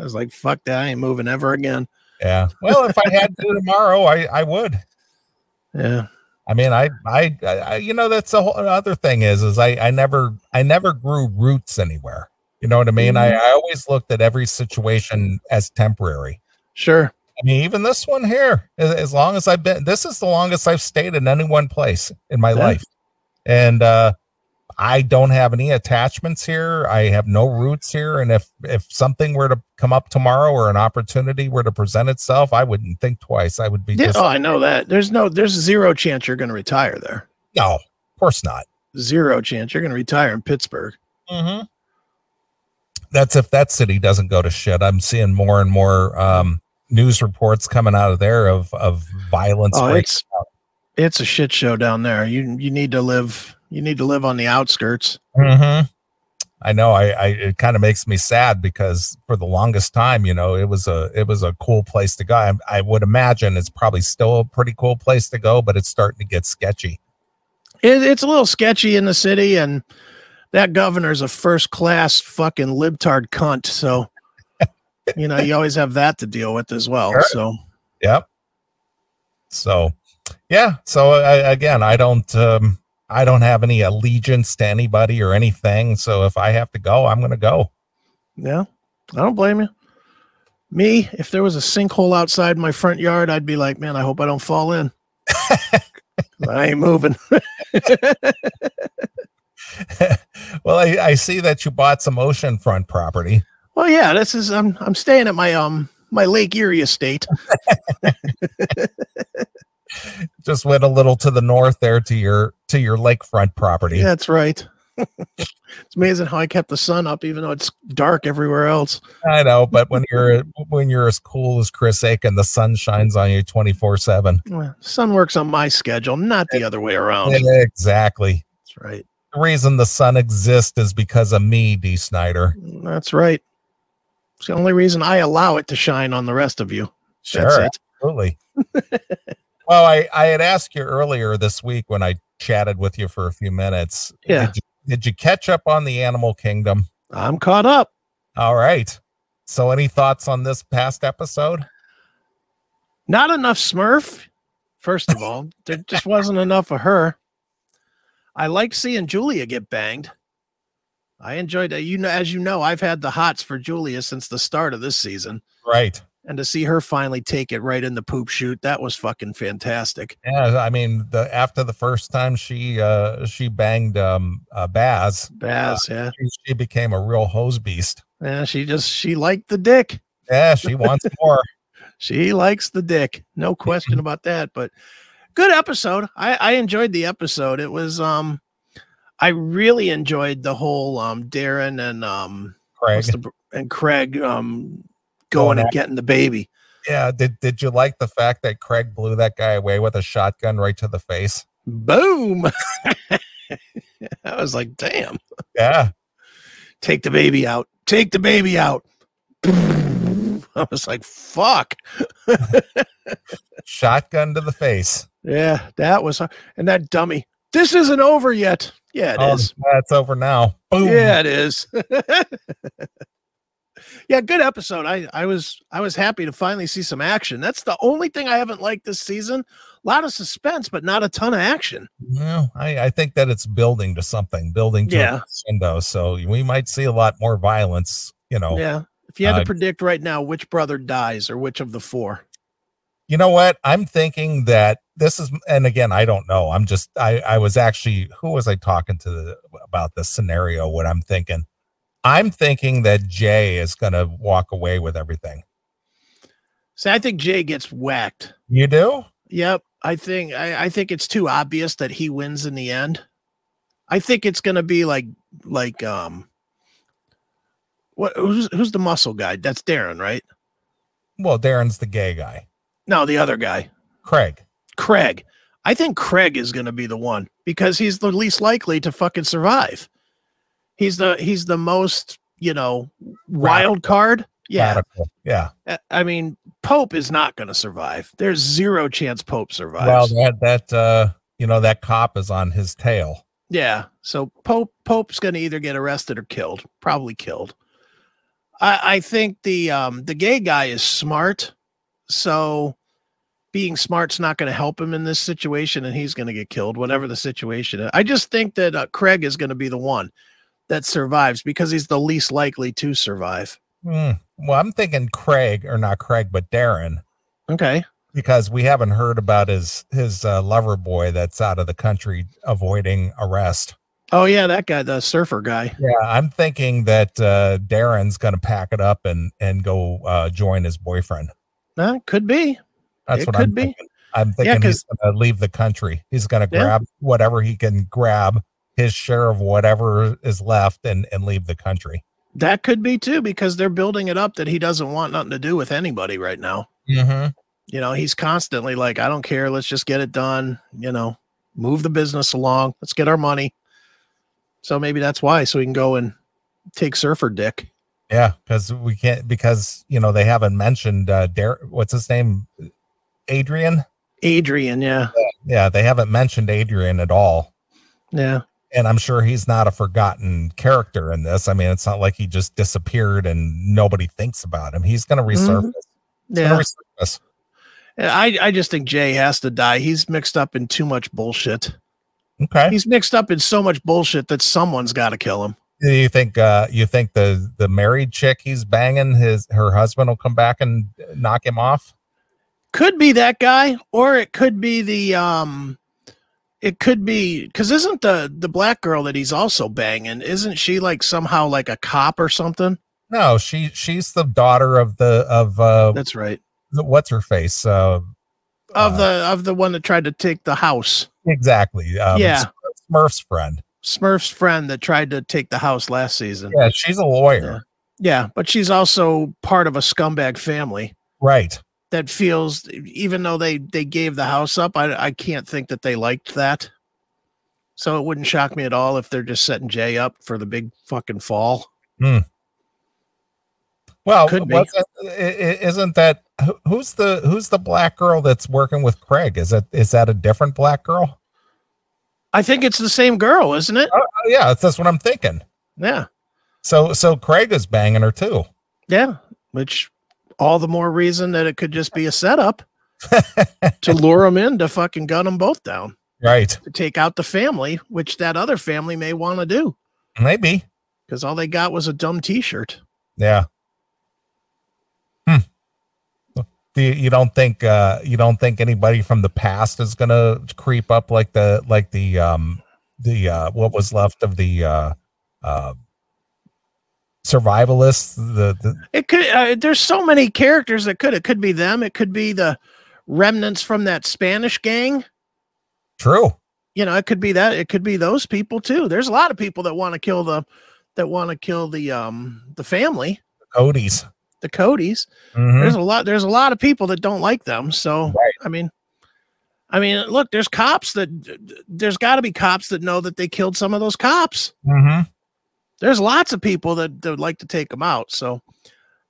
was like, fuck that. I ain't moving ever again. Yeah. Well, if I had to tomorrow, I, I would. Yeah. I mean, I, I, I, you know, that's the whole other thing is, is I, I never, I never grew roots anywhere. You know what I mean? I, Mhm. I always looked at every situation as temporary. Sure. I mean, even this one here, as, as long as I've been, this is the longest I've stayed in any one place in my Yeah. life. And, uh, I don't have any attachments here. I have no roots here. And if, if something were to come up tomorrow or an opportunity were to present itself, I wouldn't think twice. I would be Yeah. just, Oh, I know that. There's no, there's zero chance you're going to retire there. no, of course not. Zero chance you're going to retire in Pittsburgh. Mm-hmm. That's if that city doesn't go to shit. I'm seeing more and more, um, news reports coming out of there of, of violence. Oh, it's, it's a shit show down there. You, you need to live, you need to live on the outskirts. hmm I know. I, I it kind of makes me sad because for the longest time, you know, it was a it was a cool place to go. I, I would imagine it's probably still a pretty cool place to go, but it's starting to get sketchy. It, it's a little sketchy in the city, and that governor's a first class fucking libtard cunt. So, you know, you always have that to deal with as well. Sure. So, Yep. So, yeah. So I, again, I don't um I don't have any allegiance to anybody or anything. So if I have to go, I'm going to go. yeah, I don't blame you. Me, if there was a sinkhole outside my front yard, I'd be like, man, I hope I don't fall in. I ain't moving. well, I, I see that you bought some oceanfront property. well, yeah, this is I'm I'm staying at my um my Lake Erie estate. Just went a little to the north there to your to your lakefront property. That's right. it's amazing how I kept the sun up, even though it's dark everywhere else. I know, but when you're when you're as cool as Chris Akin, the sun shines on you twenty four seven. Sun works on my schedule, not the other way around. Exactly. That's right. The reason the sun exists is because of me, Dee Snider. That's right. It's the only reason I allow it to shine on the rest of you. That's Sure, it. absolutely. well, I I had asked you earlier this week when I chatted with you for a few minutes. Yeah. Did you, did you catch up on the Animal Kingdom? I'm caught up. All right. So, any thoughts on this past episode? Not enough Smurf. First of all, there just wasn't enough of her. I like seeing Julia get banged. I enjoyed it. You know, as you know, I've had the hots for Julia since the start of this season. Right. And to see her finally take it right in the poop shoot, that was fucking fantastic. Yeah, I mean, the after the first time she uh she banged um uh, Baz, Baz, yeah, she, she became a real hose beast. yeah, she just she liked the dick. Yeah, she wants more. She likes the dick, no question about that. But good episode. I I enjoyed the episode. It was um, I really enjoyed the whole um Deran and um Craig. the, and Craig um Going and getting the baby. Yeah, did did you like the fact that Craig blew that guy away with a shotgun right to the face? Boom. I was like, damn. Yeah, take the baby out take the baby out i was like fuck shotgun to the face. yeah that was and that dummy this isn't over yet yeah it oh, is. Oh, That's over now. Boom. yeah it is yeah good episode i i was i was happy to finally see some action that's the only thing i haven't liked this season a lot of suspense but not a ton of action Well, I, I think that it's building to something, building to Yeah. a crescendo. So we might see a lot more violence. You know, yeah if you had Uh, to predict right now which brother dies or which of the four you know what? I'm thinking that this is, and again, I don't know. I'm just, I, I was actually, who was I talking to the, about this scenario? What I'm thinking, I'm thinking that Jay is going to walk away with everything. see i think jay gets whacked You do? Yep. I think I, I think it's too obvious that he wins in the end. I think it's gonna be like like um what who's who's the muscle guy? That's Deran, right? Well, Deran's the gay guy. No, the other guy. Craig. Craig. I think Craig is gonna be the one because he's the least likely to fucking survive. He's the he's the most, you know, wild card. Yeah. Radical. Yeah. I- mean, Pope is not gonna survive. There's zero chance Pope survives. Well, that, that, uh, you know, that cop is on his tail. Yeah. So Pope Pope's going to either get arrested or killed. Probably killed. I I think the um the gay guy is smart, so being smart's not going to help him in this situation, and he's going to get killed, whatever the situation is. I just think that uh, Craig is going to be the one that survives because he's the least likely to survive. Hmm. Well, I'm thinking Craig, or not Craig, but Deran. Okay. because we haven't heard about his his uh, lover boy that's out of the country avoiding arrest. Oh yeah, that guy, the surfer guy. Yeah, I'm thinking that uh, Deran's going to pack it up and and go uh, join his boyfriend. Uh, could be. That's It what could I'm be. thinking. I'm Yeah, he's going to leave the country. He's going to Yeah. grab whatever he can grab, his share of whatever is left, and and leave the country. That could be too because they're building it up that he doesn't want nothing to do with anybody right now. Mm-hmm. you know he's constantly like i don't care let's just get it done you know move the business along let's get our money so maybe that's why so we can go and take surfer dick Yeah, because we can't because you know they haven't mentioned uh, Dar- what's his name, Adrian. adrian yeah Yeah, they haven't mentioned Adrian at all. yeah and I'm sure he's not a forgotten character in this. I mean, it's not like he just disappeared and nobody thinks about him. He's going to resurface. He's yeah resurface. I i just think jay has to die he's mixed up in too much bullshit Okay. he's mixed up in so much bullshit that someone's got to kill him Do you think? Uh, you think the the married chick he's banging his her husband will come back and knock him off? could be that guy or it could be the um it could be because isn't the the black girl that he's also banging isn't she like somehow like a cop or something? No, she she's the daughter of the of uh that's right. the- what's her face uh of Uh, the of the one that tried to take the house. Exactly um, Yeah. Smurf's friend. smurf's friend that tried to take the house last season. Yeah, she's a lawyer, yeah but she's also part of a scumbag family. Right? That feels even though they they gave the house up i i can't think that they liked that so it wouldn't shock me at all if they're just setting jay up for the big fucking fall hmm. Well, Could be. that- isn't that who's the who's the black girl that's working with Craig? Is that is that a different black girl? i think it's the same girl isn't it Oh, oh, yeah, that's, that's what I'm thinking. yeah So so Craig is banging her too. yeah which all the more reason that it could just be a setup to lure them in to fucking gun them both down right? to take out the family, which that other family may want to do Maybe. because all they got was a dumb T-shirt. Yeah. Hmm. You, you don't think uh you don't think anybody from the past is gonna creep up like the like the um the uh what was left of the uh uh survivalists the, the It could. Uh, there's so many characters that could. It could be them. It could be the remnants from that Spanish gang. true You know, it could be that. It could be those people too. There's a lot of people that want to kill the that want to kill the um the family, The Cody's the Codys. Mhm. There's a lot. There's a lot of people that don't like them. So Right. I mean, I mean, look. There's cops that. There's got to be cops that know that they killed some of those cops. Mhm. There's lots of people that, that would like to take them out. So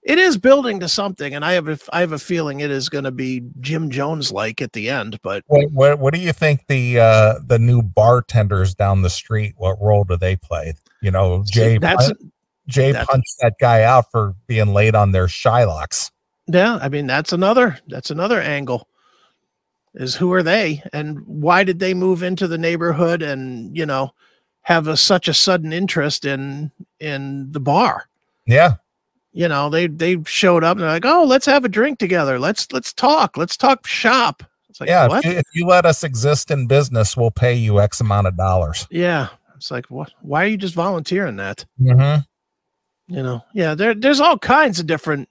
it is building to something, and I have a, I have a feeling it is going to be Jim Jones like at the end. But What, what what do you think the uh the new bartenders down the street what role do they play? You know, Jay that's Jay that's- punched that guy out for being late on their Shylocks. yeah. I mean, that's another that's another angle. Is who are they, and why did they move into the neighborhood, and you know, have a, such a sudden interest in in the bar? Yeah. You know, they they showed up and they're like, oh, let's have a drink together. Let's let's talk. Let's talk shop. It's like yeah. what? If you, if you let us exist in business, we'll pay you X amount of dollars. Yeah. It's like, what? Why are you just volunteering that? Mm-hmm. You know, yeah, there, there's all kinds of different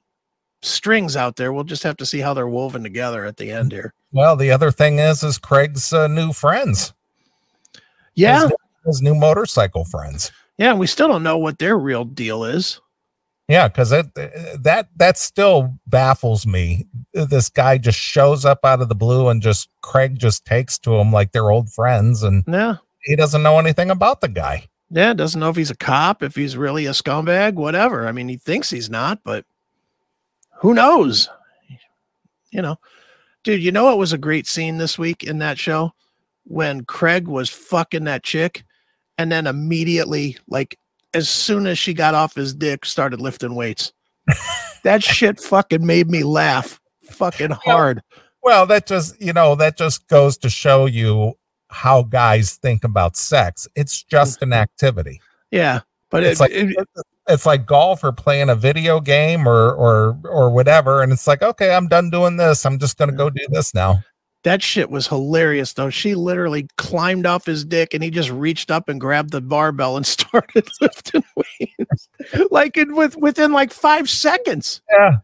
strings out there. We'll just have to see how they're woven together at the end here. Well, the other thing is, is Craig's uh, new friends, Yeah. His, new motorcycle friends. Yeah. We still don't know what their real deal is. Yeah, because it that that still baffles me. This guy just shows up out of the blue and just Craig just takes to him like they're old friends, and Yeah. he doesn't know anything about the guy. Yeah. Doesn't know if he's a cop, if he's really a scumbag, whatever. I mean, he thinks he's not, but who knows? You know, dude, you know what was a great scene this week in that show? When Craig was fucking that chick and then immediately, like, as soon as she got off his dick, started lifting weights. that shit fucking made me laugh fucking hard. Well, that just you know that just goes to show you how guys think about sex. It's just mm-hmm. an activity. Yeah. But It's it, like it- it's like golf or playing a video game or or or whatever, and it's like okay, I'm done doing this. I'm just gonna go do this now. That shit was hilarious though. She literally climbed off his dick and he just reached up and grabbed the barbell and started lifting weights. like in with within like five seconds. Yeah.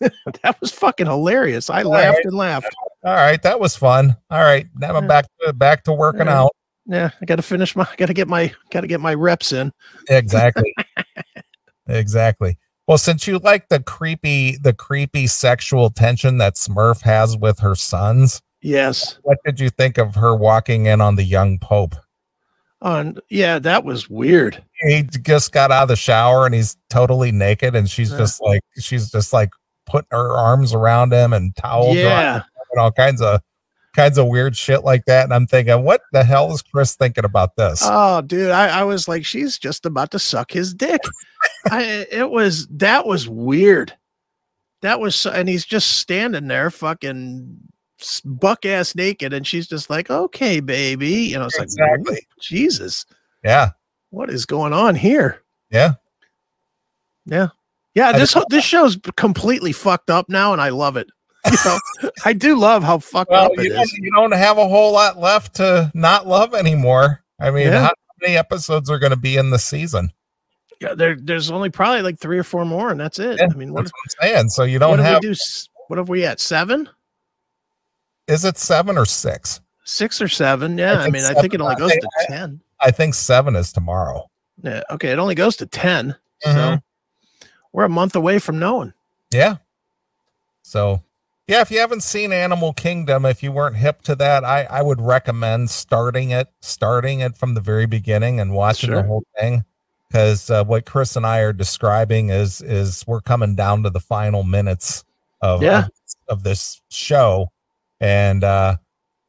That was fucking hilarious. I All laughed right. and laughed. All right, that was fun. All right, now I'm back to back to working Yeah. out. Yeah, I gotta finish my gotta get my gotta get my reps in. Exactly. exactly. Well, since you like the creepy the creepy sexual tension that Smurf has with her sons, Yes. what did you think of her walking in on the young pope? On yeah, that was weird. He just got out of the shower and he's totally naked and she's Yeah. just like she's just like putting her arms around him and towels Yeah. and all kinds of kinds of weird shit like that. And I'm thinking, what the hell is Chris thinking about this? Oh, dude, I, I was like, she's just about to suck his dick. I, it was that was weird. That was, so, and he's just standing there, fucking buck ass naked, and she's just like, "Okay, baby," you know. It's like, Jesus, yeah. what is going on here? Yeah. Yeah, yeah. I This just- this show's completely fucked up now, and I love it. You know, I do love how fucked Well, up you it don't, is. you don't have a whole lot left to not love anymore. I mean, Yeah. how many episodes are going to be in the season? Yeah, there, there's only probably like three or four more, and that's it. Yeah, I mean, what, That's what I'm saying. So you don't did have. we do? What have we at seven? Is it seven or six? six or seven. Yeah, I, think mean, I think it only goes I- to I- ten. I think seven is tomorrow. Yeah, okay, it only goes to 10 So Mhm. we're a month away from knowing. Yeah. So, yeah, if you haven't seen Animal Kingdom, if you weren't hip to that, I I would recommend starting it, starting it from the very beginning and watching Sure. the whole thing. Because uh, what Chris and I are describing is is we're coming down to the final minutes of Yeah. of, of this show, and uh,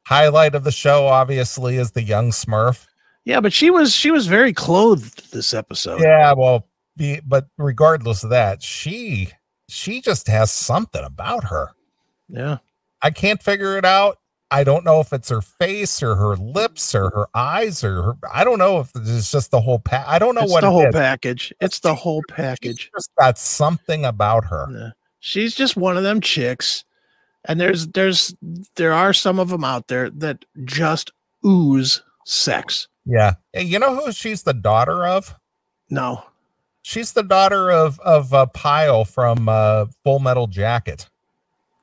highlight of the show obviously is the young Smurf. Yeah, but she was she was very clothed this episode. Yeah, well, be, but regardless of that, she she just has something about her. Yeah. I can't figure it out. I don't know if it's her face or her lips or her eyes or her, I don't know if it's just the whole pack. I don't know It's what the it whole is. package. It's the whole She's package. just got something about her. Yeah. She's just one of them chicks And there's there's there are some of them out there that just ooze sex. Yeah. Hey, You know who she's the daughter of? No. She's the daughter of of uh, Pyle from uh, Full Metal Jacket.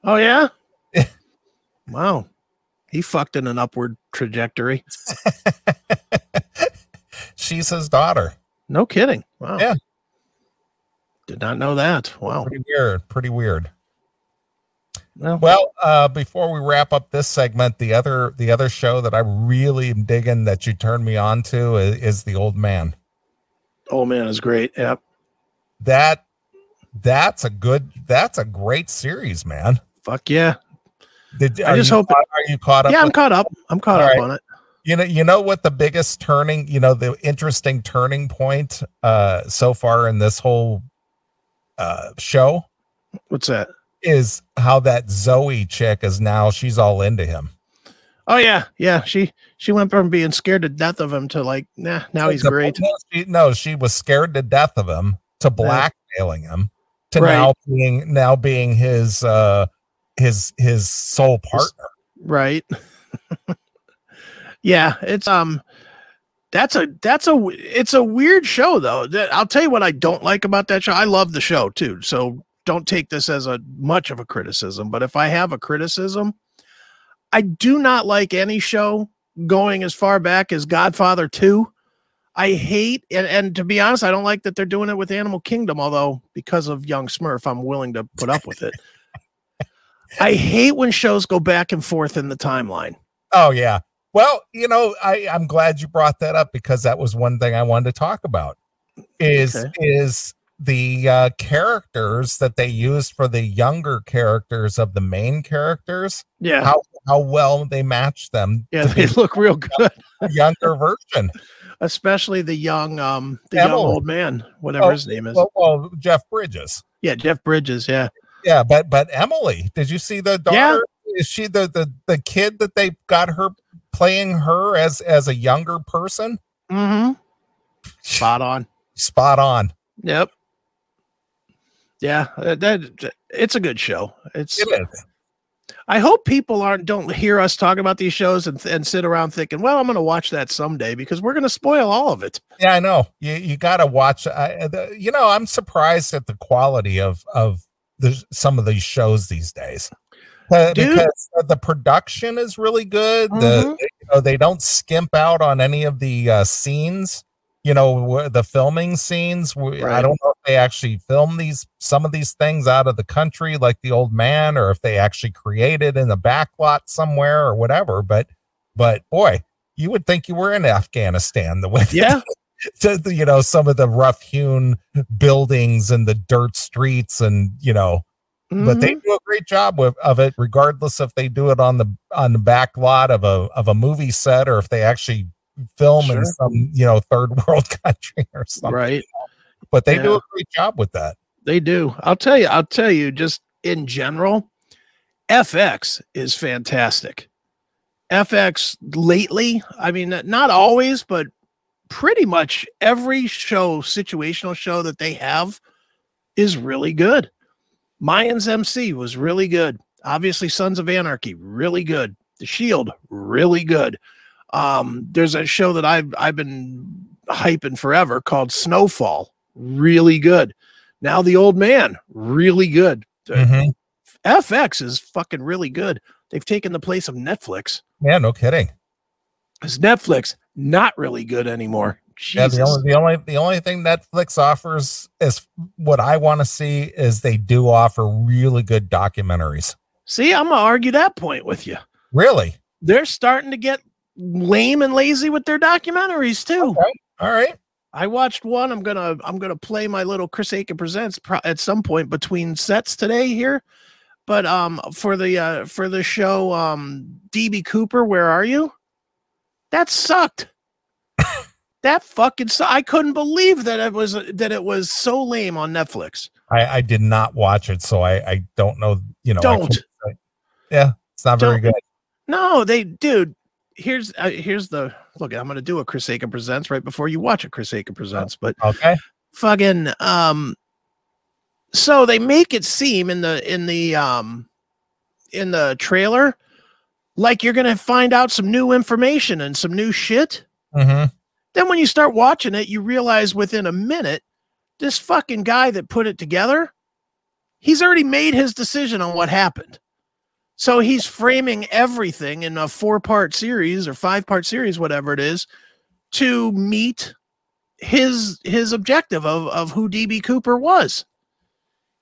Oh yeah. wow. He fucked in an upward trajectory. She's his daughter. No kidding. Wow. Yeah. Did not know that. Wow. Pretty weird. Pretty weird. Well, Well, uh, before we wrap up this segment, the other the other show that I really am digging that you turned me on to is, is the Old Man. oh man, is great. Yep. That that's a good that's a great series, man. Fuck yeah. Did I just hope- caught- are you caught up? Yeah, I'm caught up. I'm caught up right. on it. you know you know what the biggest turning you know the interesting turning point uh so far in this whole uh show What's that? is how that Zoe chick is now she's all into him. Oh yeah, yeah. She she went from being scared to death of him to like, nah, now he's great. No she, no, she was scared to death of him to blackmailing him to Right. now being now being his uh his his soul partner. Right. yeah, it's um that's a that's a it's a weird show though. That I'll tell you what I don't like about that show. I love the show too. So don't take this as a much of a criticism, but if I have a criticism, I do not like any show going as far back as Godfather 2. I hate and, and to be honest, I don't like that they're doing it with Animal Kingdom, although because of Young Smurf, I'm willing to put up with it. I hate when shows go back and forth in the timeline. Oh yeah. Well, you know, I I'm glad you brought that up because that was one thing I wanted to talk about. Is Okay. is the uh, characters that they used for the younger characters of the main characters? Yeah. How how well they match them yeah, they look real good, younger version. especially the young um the young old man, whatever Oh, his name is. Well, well, Jeff Bridges. yeah, Jeff Bridges, yeah. Yeah, but but Emily, did you see the daughter? Yeah. Is she the the the kid that they got her playing her as as a younger person? Mm-hmm. Spot on. Spot on. Yep. Yeah, uh, that it's a good show. It's It is. I hope people aren't don't hear us talk about these shows and and sit around thinking, well, I'm going to watch that someday because we're going to spoil all of it. Yeah, I know. You you got to watch. I, the, you know, I'm surprised at the quality of of the some of these shows these days. Uh, because the production is really good. The Mhm. you know, they don't skimp out on any of the uh, scenes. You know, the filming scenes. We- I don't know if they actually film these some of these things out of the country, like the old man, or if they actually created in the back lot somewhere or whatever. But but boy, you would think you were in Afghanistan the way Yeah. To the, you know some of the rough hewn buildings and the dirt streets and you know but they Mhm. do a great job with, of it regardless if they do it on the on the back lot of a of a movie set or if they actually film in some you know third world country or something right. but they do a great job with that They do. I'll tell you, I'll tell you just in general, FX is fantastic. FX lately, I mean, not always, but pretty much every show, situational show that they have is really good. Mayans MC was really good. Obviously, Sons of Anarchy, really good. The Shield, really good. Um, there's a show that I've I've been hyping forever called Snowfall, really good. Now the old man, really good. Mhm. FX is fucking really good. They've taken the place of Netflix. yeah no kidding Is Netflix not really good anymore? yeah the only, the only the only thing netflix offers is what i want to see is they do offer really good documentaries See, I'm gonna argue that point with you. really They're starting to get lame and lazy with their documentaries too. all right I watched one. I'm gonna I'm gonna play my little Chris Akin presents pro- at some point between sets today here. But um for the uh for the show um DB Cooper, where are you? That sucked. that fucking su- I couldn't believe that it was that it was so lame on Netflix. I, I did not watch it, so I, I don't know. You know, Don't. couldn't yeah, it's not very Don't. good. No, they dude. Here's uh, here's the look. I'm gonna do a Chris Akin presents right before you watch a Chris Akin presents, but Okay, fucking um so they make it seem in the in the um in the trailer like you're going to find out some new information and some new shit. Mm-hmm. Then when you start watching it, you realize within a minute, this fucking guy that put it together, he's already made his decision on what happened. So he's framing everything in a four part series or five part series, whatever it is, to meet his his objective of, of who DB Cooper was.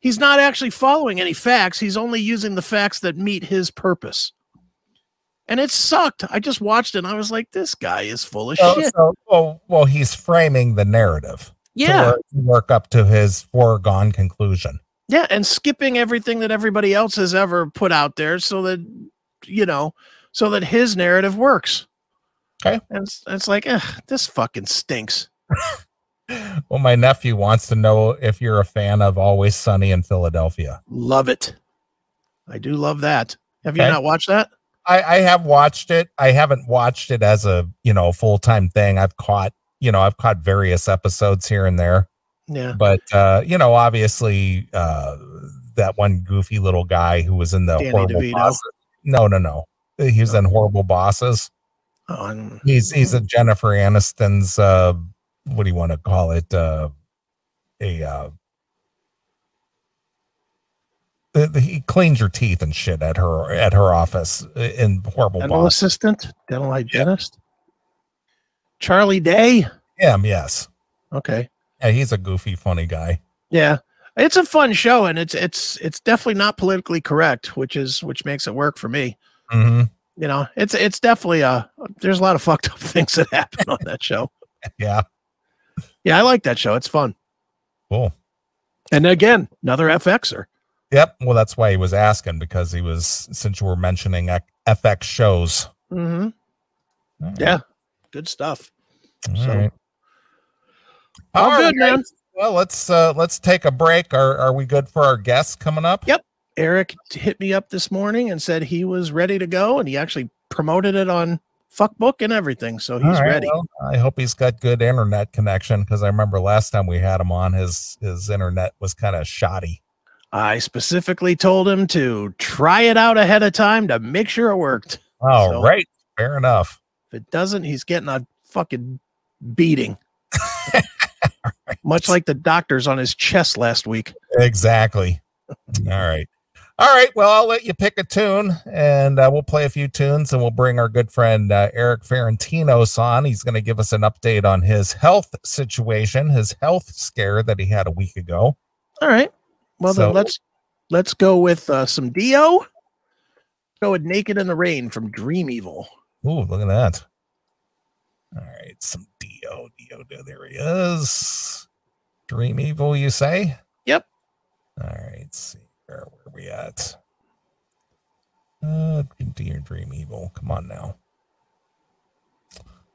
He's not actually following any facts. He's only using the facts that meet his purpose. And it sucked. I just watched it and I was like, this guy is full of So, shit. so well, well, he's framing the narrative to Yeah. work, work up to his foregone conclusion. Yeah, and skipping everything that everybody else has ever put out there so that you know, so that his narrative works. Okay. And it's, it's like, Ugh, this fucking stinks. Well, my nephew wants to know if you're a fan of Always Sunny in Philadelphia. Love it. I do love that. Have you Okay. not watched that? I, I have watched it. I haven't watched it as a you know full time thing. I've caught you know I've caught various episodes here and there, Yeah. but uh, you know obviously uh, that one goofy little guy who was in the Danny horrible DeVito. bosses. No, no, no. He was in horrible bosses. Oh, He's he's a Jennifer Aniston's uh, what do you want to call it? Uh, a uh, he cleans your teeth and shit at her at her office in horrible dental bosses. assistant, dental hygienist. Charlie Day. Him, yes. Okay. Yeah, he's a goofy, funny guy. Yeah. It's a fun show and it's it's it's definitely not politically correct, which is which makes it work for me. hmm You know, it's it's definitely a there's a lot of fucked up things that happen on that show. Yeah, Yeah, I like that show. It's fun. cool. And again, another FXer. Yep. Well, that's why he was asking because he was since you were mentioning FX shows. Mm-hmm. Right. Yeah. Good stuff. All so- right. All All good, right. man. Well, let's uh let's take a break. Are are we good for our guests coming up? Yep. Eric hit me up this morning and said he was ready to go, and he actually promoted it on Fuckbook and everything. So he's right, ready. well, I hope he's got good internet connection because I remember last time we had him on, his his internet was kind of shoddy. I specifically told him to try it out ahead of time to make sure it worked. All right, So- fair enough. If it doesn't, he's getting a fucking beating. Much like the doctors on his chest last week. Exactly. All right. All right. Well, I'll let you pick a tune and uh, we'll play a few tunes and we'll bring our good friend uh, Eric Ferentinos on. He's going to give us an update on his health situation, his health scare that he had a week ago. All right. Well So- then let's let's go with uh, some Dio. Go with Naked in the Rain from Dream Evil. Ooh, look at that. All right. Some Dio. Dio. Dio, There he is. Dream Evil, you say? Yep. All right. see. Where were we at? Uh, Dear Dream Evil. Come on now.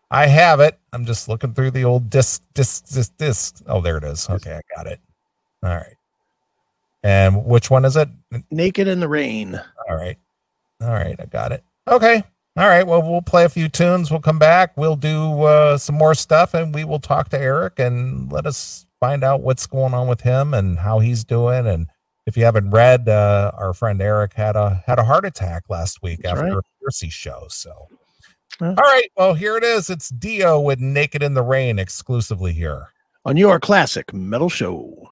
I have it. I'm just looking through the old disc, disc, disc, disc. Oh, there it is. Okay, I got it. All right. And which one is it? Naked in the Rain. All right. All right, I got it. Okay. All right. Well, we'll play a few tunes. We'll come back. We'll do uh, some more stuff and we will talk to Eric and let us find out what's going on with him and how he's doing. And if you haven't read, uh, our friend Eric had a had a heart attack last week That's after right. a Piercy show. So, Yeah. all right. Well, here it is. It's Dio with Naked in the Rain exclusively here. on your classic metal show.